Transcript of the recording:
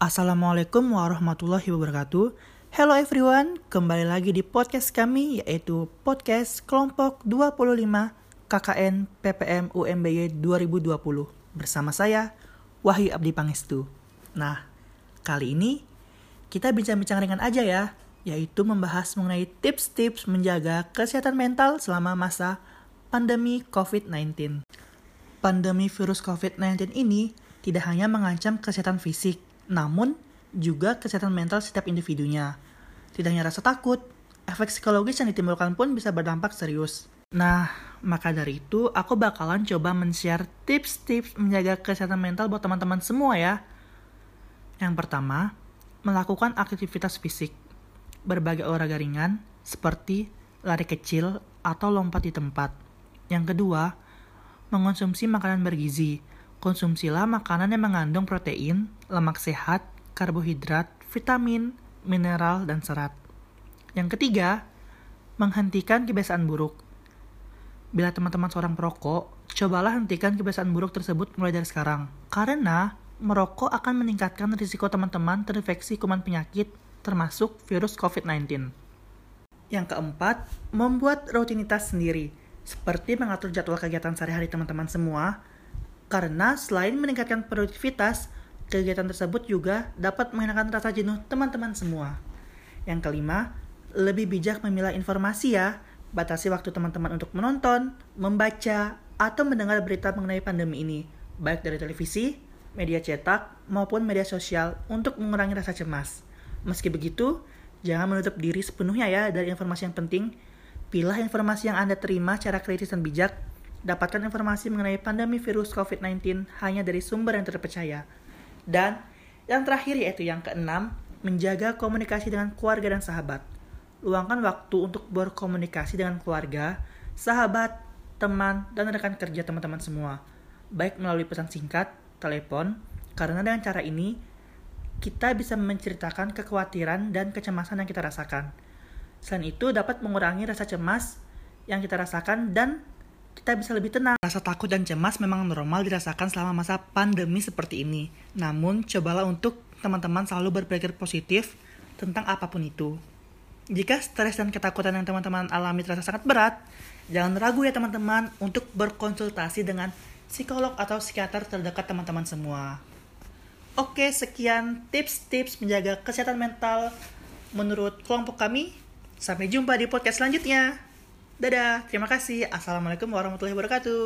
Assalamualaikum warahmatullahi wabarakatuh. Hello everyone, kembali lagi di podcast kami yaitu podcast kelompok 25 KKN PPM UMBY 2020 bersama saya Wahyu Abdi Pangestu. Nah, kali ini kita bincang-bincang ringan aja ya, yaitu membahas mengenai tips-tips menjaga kesehatan mental selama masa pandemi COVID-19. Pandemi virus COVID-19 ini tidak hanya mengancam kesehatan fisik, namun juga kesehatan mental setiap individunya. Tidak hanya rasa takut, efek psikologis yang ditimbulkan pun bisa berdampak serius. Nah, maka dari itu aku bakalan coba men-share tips-tips menjaga kesehatan mental buat teman-teman semua ya. Yang pertama, melakukan aktivitas fisik. Berbagai olahraga ringan seperti lari kecil atau lompat di tempat. Yang kedua, mengonsumsi makanan bergizi Konsumsilah makanan yang mengandung protein, lemak sehat, karbohidrat, vitamin, mineral, dan serat. Yang ketiga, menghentikan kebiasaan buruk. Bila teman-teman seorang perokok, cobalah hentikan kebiasaan buruk tersebut mulai dari sekarang. Karena merokok akan meningkatkan risiko teman-teman terinfeksi kuman penyakit termasuk virus COVID-19. Yang keempat, membuat rutinitas sendiri, seperti mengatur jadwal kegiatan sehari-hari teman-teman semua, karena selain meningkatkan produktivitas, kegiatan tersebut juga dapat menghilangkan rasa jenuh teman-teman semua. Yang kelima, lebih bijak memilah informasi ya. Batasi waktu teman-teman untuk menonton, membaca, atau mendengar berita mengenai pandemi ini, baik dari televisi, media cetak, maupun media sosial untuk mengurangi rasa cemas. Meski begitu, jangan menutup diri sepenuhnya ya dari informasi yang penting. Pilih informasi yang Anda terima secara kritis dan bijak Dapatkan informasi mengenai pandemi virus COVID-19 hanya dari sumber yang terpercaya. Dan yang terakhir yaitu yang keenam, menjaga komunikasi dengan keluarga dan sahabat. Luangkan waktu untuk berkomunikasi dengan keluarga, sahabat, teman, dan rekan kerja teman-teman semua. Baik melalui pesan singkat, telepon, karena dengan cara ini kita bisa menceritakan kekhawatiran dan kecemasan yang kita rasakan. Selain itu dapat mengurangi rasa cemas yang kita rasakan dan kita bisa lebih tenang. Rasa takut dan cemas memang normal dirasakan selama masa pandemi seperti ini. Namun, cobalah untuk teman-teman selalu berpikir positif tentang apa pun itu. Jika stres dan ketakutan yang teman-teman alami terasa sangat berat, jangan ragu ya teman-teman untuk berkonsultasi dengan psikolog atau psikiater terdekat teman-teman semua. Oke, sekian tips-tips menjaga kesehatan mental menurut kelompok kami. Sampai jumpa di podcast selanjutnya. Dadah, terima kasih. Assalamualaikum warahmatullahi wabarakatuh.